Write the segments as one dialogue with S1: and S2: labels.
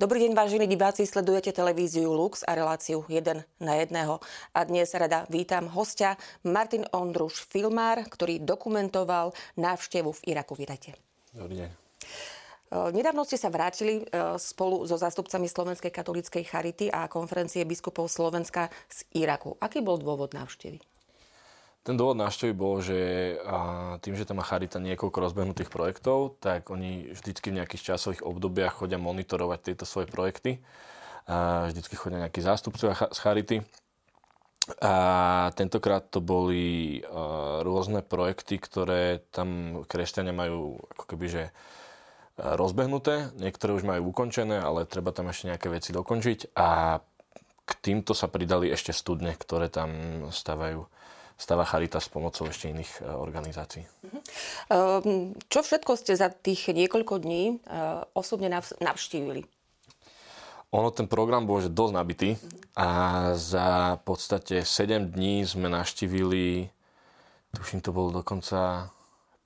S1: Dobrý deň, vážení diváci, sledujete televíziu Lux a reláciu 1 na 1. A dnes rada vítam hostia Martin Ondruš, filmár, ktorý dokumentoval návštevu v Iraku. Vítajte.
S2: Dobrý deň. E,
S1: nedávno ste sa vrátili e, spolu so zástupcami Slovenskej katolíckej charity a konferencie biskupov Slovenska z Iraku. Aký bol dôvod návštevy?
S2: Ten dôvod návštevy bol, že tým, že tam má Charita niekoľko rozbehnutých projektov, tak oni vždycky v nejakých časových obdobiach chodia monitorovať tieto svoje projekty. Vždycky chodia nejakí zástupcovia z Charity. A tentokrát to boli rôzne projekty, ktoré tam kresťania majú ako keby, že rozbehnuté. Niektoré už majú ukončené, ale treba tam ešte nejaké veci dokončiť. A k týmto sa pridali ešte studne, ktoré tam stavajú stáva Charita s pomocou ešte iných e, organizácií.
S1: Uh-huh. Čo všetko ste za tých niekoľko dní e, osobne navštívili?
S2: Ono, ten program bol že dosť nabitý a za podstate 7 dní sme navštívili, tuším to bolo dokonca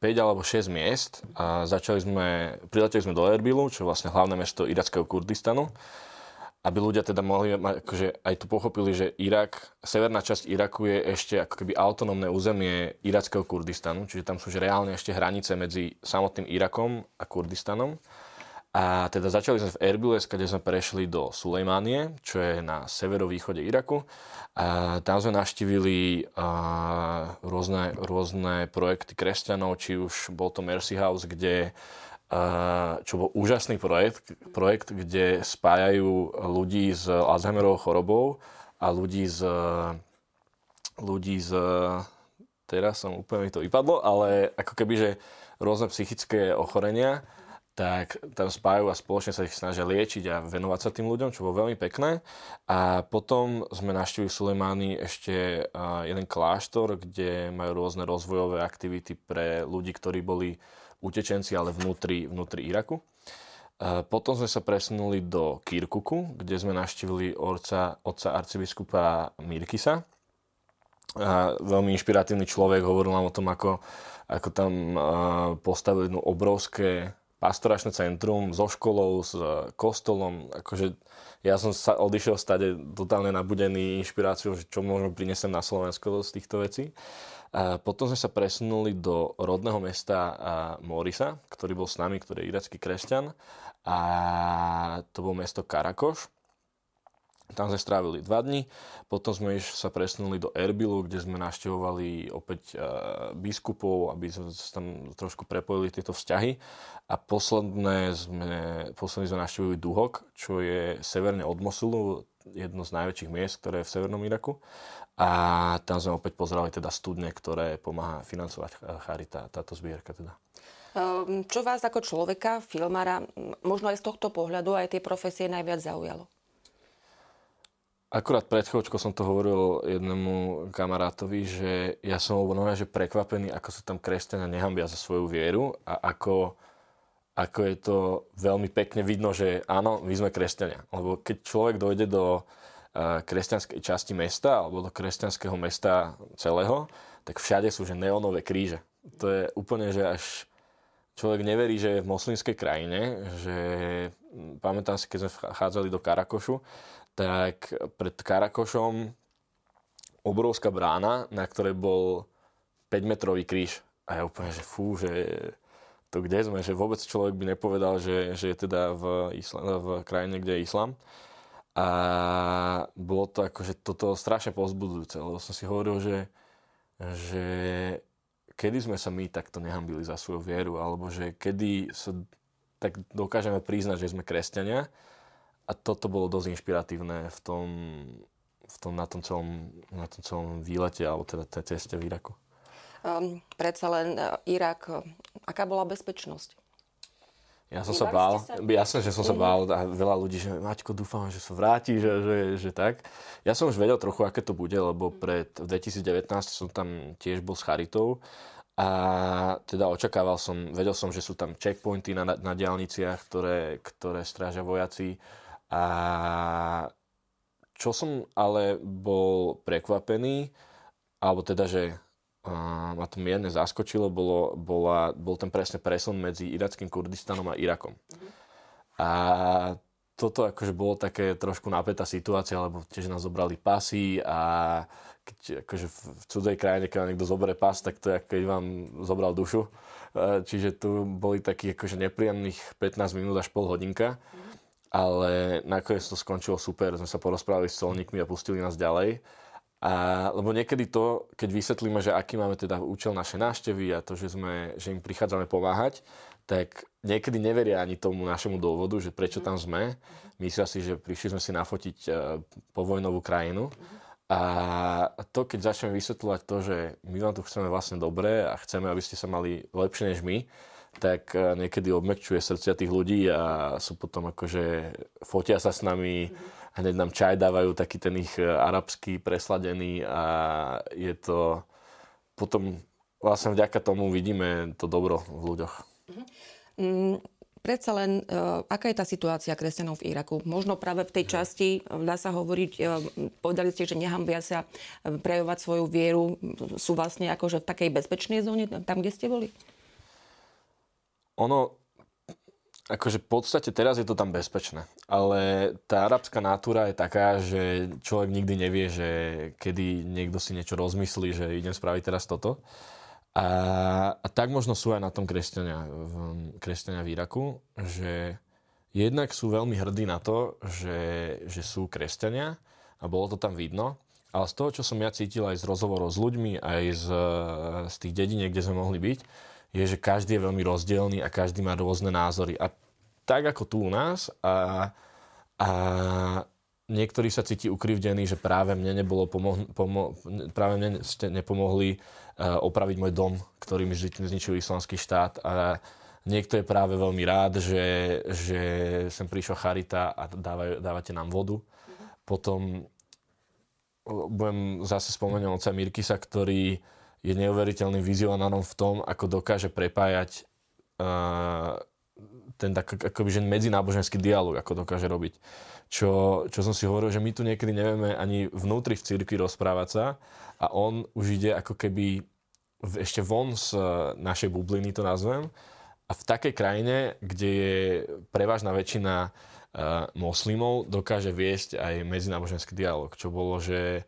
S2: 5 alebo 6 miest a začali sme, prileteli sme do Erbilu, čo je vlastne hlavné mesto irackého Kurdistanu aby ľudia teda mohli, akože aj tu pochopili, že Irak, severná časť Iraku je ešte ako keby autonómne územie irackého Kurdistanu, čiže tam sú že reálne ešte hranice medzi samotným Irakom a Kurdistanom. A teda začali sme v Erbile, kde sme prešli do Sulejmánie, čo je na severovýchode Iraku. A tam sme navštívili rôzne, rôzne projekty kresťanov, či už bol to Mercy House, kde čo bol úžasný projekt, projekt, kde spájajú ľudí s Alzheimerovou chorobou a ľudí z ľudí z teraz som úplne mi to vypadlo, ale ako keby, že rôzne psychické ochorenia, tak tam spájajú a spoločne sa ich snažia liečiť a venovať sa tým ľuďom, čo bolo veľmi pekné. A potom sme naštívili Sulejmány ešte jeden kláštor, kde majú rôzne rozvojové aktivity pre ľudí, ktorí boli utečenci, ale vnútri, vnútri Iraku. Potom sme sa presunuli do Kirkuku, kde sme naštívili orca, otca arcibiskupa Mirkisa. A veľmi inšpiratívny človek, hovoril nám o tom, ako, ako tam postavili jedno obrovské pastoračné centrum so školou, s kostolom. Akože ja som sa odišiel stade totálne nabudený inšpiráciou, čo môžeme priniesť na Slovensko z týchto vecí. A potom sme sa presunuli do rodného mesta Morisa, ktorý bol s nami, ktorý je iracký kresťan. A to bolo mesto Karakoš. Tam sme strávili dva dni, potom sme sa presunuli do Erbilu, kde sme navštevovali opäť biskupov, aby sme tam trošku prepojili tieto vzťahy. A posledné sme, posledný sme navštevili Duhok, čo je severne od Mosulu, jedno z najväčších miest, ktoré je v severnom Iraku. A tam sme opäť pozerali teda studne, ktoré pomáha financovať Charita, táto zbierka teda.
S1: Ehm, čo vás ako človeka, filmára, možno aj z tohto pohľadu aj tie profesie najviac zaujalo?
S2: Akurát pred chvíľočkou som to hovoril jednému kamarátovi, že ja som bol že prekvapený, ako sa tam kresťania nehambia za svoju vieru a ako, ako je to veľmi pekne vidno, že áno, my sme kresťania. Lebo keď človek dojde do kresťanskej časti mesta alebo do kresťanského mesta celého, tak všade sú že neonové kríže. To je úplne, že až človek neverí, že je v moslimskej krajine, že pamätám si, keď sme chádzali do Karakošu, tak pred Karakošom obrovská brána, na ktorej bol 5-metrový kríž. A ja úplne, že fú, že to kde sme, že vôbec človek by nepovedal, že, že je teda v, isla, v krajine, kde je islám. A bolo to akože toto strašne pozbudujúce, lebo som si hovoril, že, že kedy sme sa my takto nehambili za svoju vieru, alebo že kedy sa tak dokážeme priznať, že sme kresťania. A toto bolo dosť inšpiratívne v tom, v tom, na, tom celom, na tom celom výlete, alebo teda tej ceste v Iraku.
S1: Um, predsa len uh, Irak, aká bola bezpečnosť?
S2: Ja som sa bál, sa... jasne, že som sa mhm. bál. A veľa ľudí, že Maťko, dúfam, že sa vráti, že, že, že tak. Ja som už vedel trochu, aké to bude, lebo pred 2019 som tam tiež bol s Charitou. A teda očakával som, vedel som, že sú tam checkpointy na, na diálniciach, ktoré, ktoré strážia vojaci. A čo som ale bol prekvapený, alebo teda, že ma to mierne zaskočilo, bolo, bola, bol ten presne presun medzi irackým Kurdistanom a Irakom. A to toto akože bolo také trošku napätá situácia, lebo tiež nás zobrali pasy a keď akože v cudzej krajine, keď niekto zoberie pas, tak to je keď vám zobral dušu. E, čiže tu boli takých akože nepríjemných 15 minút až pol hodinka. Ale nakoniec to skončilo super, sme sa porozprávali s colníkmi a pustili nás ďalej. A, lebo niekedy to, keď vysvetlíme, že aký máme teda účel naše návštevy a to, že, sme, že im prichádzame pomáhať, tak niekedy neveria ani tomu našemu dôvodu, že prečo tam sme. Myslia si, že prišli sme si nafotiť e, povojnovú krajinu. A to, keď začneme vysvetľovať to, že my vám tu chceme vlastne dobre a chceme, aby ste sa mali lepšie než my, tak e, niekedy obmekčuje srdcia tých ľudí a sú potom akože fotia sa s nami, hneď nám čaj dávajú, taký ten ich e, arabský presladený a je to potom vlastne vďaka tomu vidíme to dobro v ľuďoch.
S1: Mm, predsa len, uh, aká je tá situácia kresťanov v Iraku? Možno práve v tej časti, e, dá sa hovoriť, uh, povedali ste, že nehambia sa prejavovať svoju vieru, sú vlastne akože v takej bezpečnej zóne, tam, kde ste boli?
S2: Ono, akože v podstate teraz je to tam bezpečné, ale tá arabská natúra je taká, že človek nikdy nevie, že kedy niekto si niečo rozmyslí, že idem spraviť teraz toto. A, a tak možno sú aj na tom kresťania kresťania v Iraku, že jednak sú veľmi hrdí na to, že, že sú kresťania a bolo to tam vidno, ale z toho, čo som ja cítil aj z rozhovorov s ľuďmi, aj z, z tých dediniek, kde sme mohli byť, je, že každý je veľmi rozdielný a každý má rôzne názory. A tak ako tu u nás a, a niektorí sa cíti ukrivdení, že práve mne nebolo pomo- pomo- práve mne ste nepomohli uh, opraviť môj dom, ktorý mi zničil islamský štát a niekto je práve veľmi rád, že, že sem prišla charita a dávaj, dávate nám vodu. Mm-hmm. Potom budem zase spomenúť oca Mirkisa, ktorý je neuveriteľným vizionárom v tom, ako dokáže prepájať uh, ten tak, akoby, že medzináboženský dialog, ako dokáže robiť. Čo, čo som si hovoril, že my tu niekedy nevieme ani vnútri v cirkvi rozprávať sa a on už ide ako keby ešte von z e, našej bubliny, to nazvem, a v takej krajine, kde je prevažná väčšina uh, moslimov, dokáže viesť aj medzináboženský dialog, čo bolo, že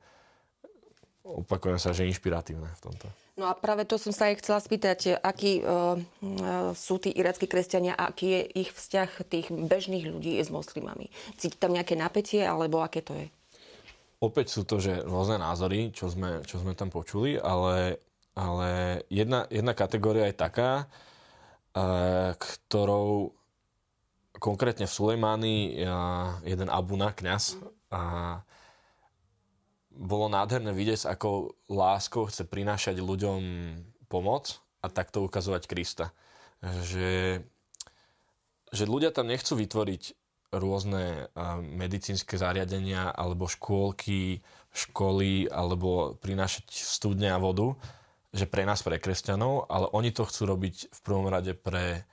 S2: opakujem sa, že inšpiratívne v tomto.
S1: No a práve to som sa aj chcela spýtať, akí uh, sú tí irackí kresťania a aký je ich vzťah tých bežných ľudí s moslimami. Cíti tam nejaké napätie, alebo aké to je?
S2: Opäť sú to, že rôzne názory, čo sme, čo sme tam počuli, ale, ale jedna, jedna kategória je taká, uh, ktorou konkrétne v Sulejmáni uh, jeden Abuna, kňaz, uh, bolo nádherné vidieť, ako láskou chce prinášať ľuďom pomoc a takto ukazovať Krista. Že, že ľudia tam nechcú vytvoriť rôzne medicínske zariadenia alebo škôlky, školy alebo prinášať studne a vodu, že pre nás, pre kresťanov, ale oni to chcú robiť v prvom rade pre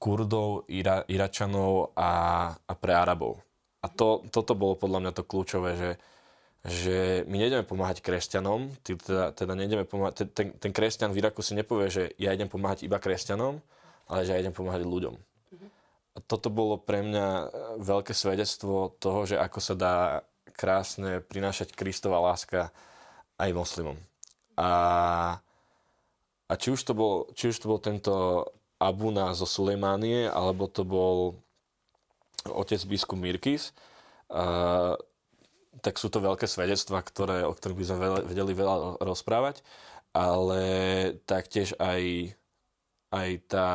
S2: Kurdov, Ira, Iračanov a, a pre Arabov. A to, toto bolo podľa mňa to kľúčové, že, že my nejdeme pomáhať kresťanom, teda, teda nejdeme pomáhať, ten, ten kresťan v Iraku si nepovie, že ja idem pomáhať iba kresťanom, ale že ja idem pomáhať ľuďom. A toto bolo pre mňa e, veľké svedectvo toho, že ako sa dá krásne prinášať Kristova láska aj moslimom. A, a či, už to bol, či už to bol tento Abuna zo Sulejmánie, alebo to bol otec biskup Mirkis, uh, tak sú to veľké svedectvá, ktoré, o ktorých by sme vedeli veľa rozprávať, ale taktiež aj, aj tá,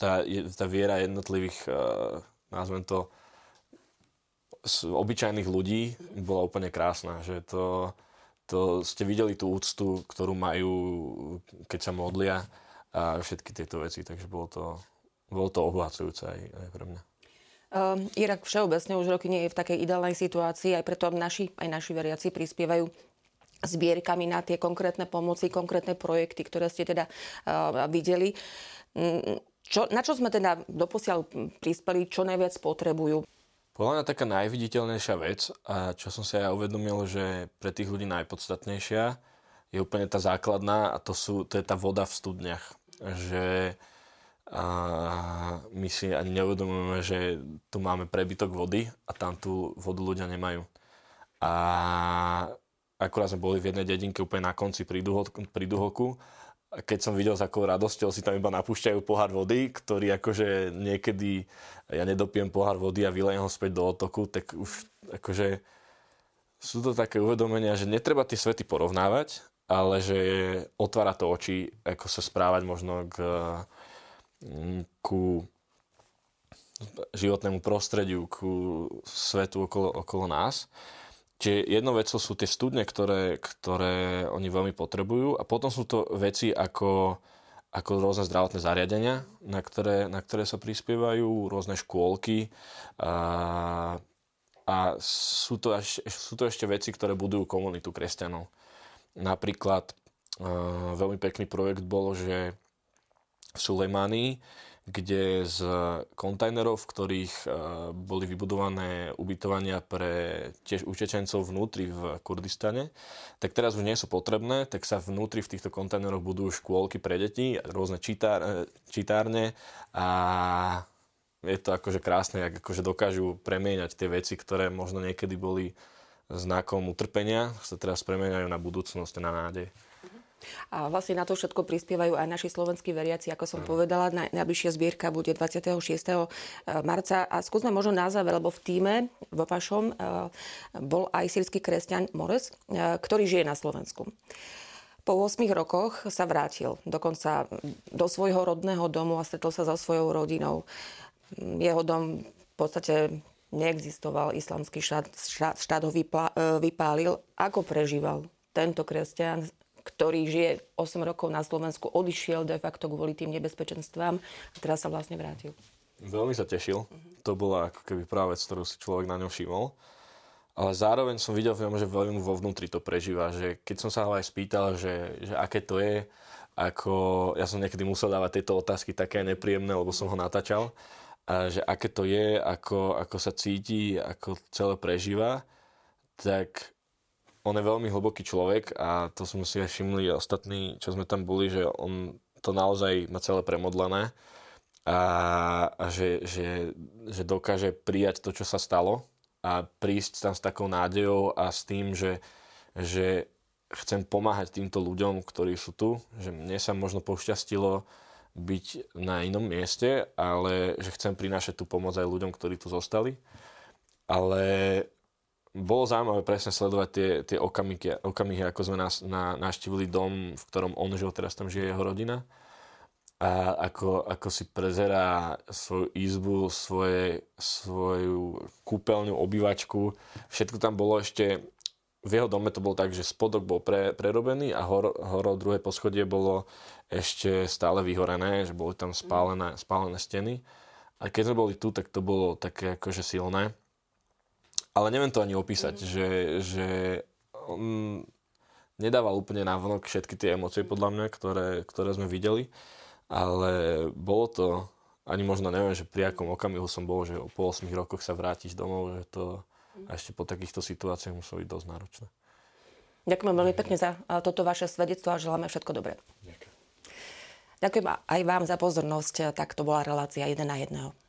S2: tá, tá viera jednotlivých, uh, nazvem to, obyčajných ľudí bola úplne krásna, že to, to ste videli tú úctu, ktorú majú, keď sa modlia a všetky tieto veci, takže bolo to, bolo to obohacujúce aj, aj pre mňa.
S1: Um, Irak všeobecne už roky nie je v takej ideálnej situácii, aj preto naši, aj naši veriaci prispievajú zbierkami na tie konkrétne pomoci, konkrétne projekty, ktoré ste teda uh, videli. Mm, čo, na čo sme teda doposiaľ prispeli, čo najviac potrebujú?
S2: Podľa mňa taká najviditeľnejšia vec, a čo som si aj uvedomil, že pre tých ľudí najpodstatnejšia, je úplne tá základná a to, sú, to je tá voda v studniach. Že a my si ani neuvedomujeme, že tu máme prebytok vody a tam tú vodu ľudia nemajú. A akurát sme boli v jednej dedinke úplne na konci pri, Duhoku a keď som videl, s akou radosťou si tam iba napúšťajú pohár vody, ktorý akože niekedy ja nedopijem pohár vody a vylejem ho späť do otoku, tak už akože sú to také uvedomenia, že netreba tie svety porovnávať, ale že otvára to oči, ako sa správať možno k ku životnému prostrediu, ku svetu okolo, okolo nás. Čiže jednou vecou sú tie studne, ktoré, ktoré oni veľmi potrebujú a potom sú to veci ako, ako rôzne zdravotné zariadenia, na ktoré, na ktoré sa prispievajú, rôzne škôlky a, a sú, to až, sú to ešte veci, ktoré budujú komunitu kresťanov. Napríklad veľmi pekný projekt bol, že v Sulejmánii, kde z kontajnerov, v ktorých e, boli vybudované ubytovania pre tiež utečencov vnútri v Kurdistane, tak teraz už nie sú potrebné, tak sa vnútri v týchto kontajneroch budujú škôlky pre deti, rôzne čítár, e, čítárne a je to akože krásne, jak akože dokážu premieňať tie veci, ktoré možno niekedy boli znakom utrpenia, sa teraz premieňajú na budúcnosť, na nádej.
S1: A vlastne na to všetko prispievajú aj naši slovenskí veriaci, ako som povedala. Najbližšia zbierka bude 26. E, marca. A skúsme možno na záver, lebo v týme vo vašom e, bol aj sírsky kresťan Mores, e, ktorý žije na Slovensku. Po 8 rokoch sa vrátil dokonca do svojho rodného domu a stretol sa so svojou rodinou. Jeho dom v podstate neexistoval, islamský štát, štát ho vypálil. Ako prežíval tento kresťan ktorý žije 8 rokov na Slovensku, odišiel de facto kvôli tým nebezpečenstvám a teraz sa vlastne vrátil.
S2: Veľmi sa tešil. Uh-huh. To bola ako keby práve vec, ktorú si človek na ňom všimol. Ale zároveň som videl v ňom, že veľmi vo vnútri to prežíva. Že keď som sa ho aj spýtal, že, že aké to je, ako ja som niekedy musel dávať tieto otázky také nepríjemné, lebo som ho natáčal, a že aké to je, ako, ako sa cíti, ako celé prežíva, tak on je veľmi hlboký človek a to sme si aj všimli ostatní, čo sme tam boli, že on to naozaj má celé premodlené a, a že, že, že dokáže prijať to, čo sa stalo a prísť tam s takou nádejou a s tým, že, že chcem pomáhať týmto ľuďom, ktorí sú tu, že mne sa možno pošťastilo byť na inom mieste, ale že chcem prinášať tú pomoc aj ľuďom, ktorí tu zostali. Ale bolo zaujímavé presne sledovať tie, tie okamihy, okamihy, ako sme nás, na, naštívili dom, v ktorom on žil, teraz tam žije jeho rodina. A ako, ako si prezerá svoju izbu, svoje, svoju kúpeľňu, obývačku. Všetko tam bolo ešte... V jeho dome to bolo tak, že spodok bol pre, prerobený a hor, horo druhé poschodie bolo ešte stále vyhorené, že boli tam spálené, spálené steny. A keď sme boli tu, tak to bolo také akože silné ale neviem to ani opísať, mm. že, že on nedával úplne návonok všetky tie emócie podľa mňa, ktoré, ktoré sme videli, ale bolo to, ani možno neviem, že pri akom okamihu som bol, že po 8 rokoch sa vrátiť domov, že to a ešte po takýchto situáciách muselo byť dosť náročné.
S1: Ďakujem veľmi pekne za toto vaše svedectvo a želáme všetko dobré. Ďakujem. Ďakujem aj vám za pozornosť. Tak to bola relácia 1 na 1.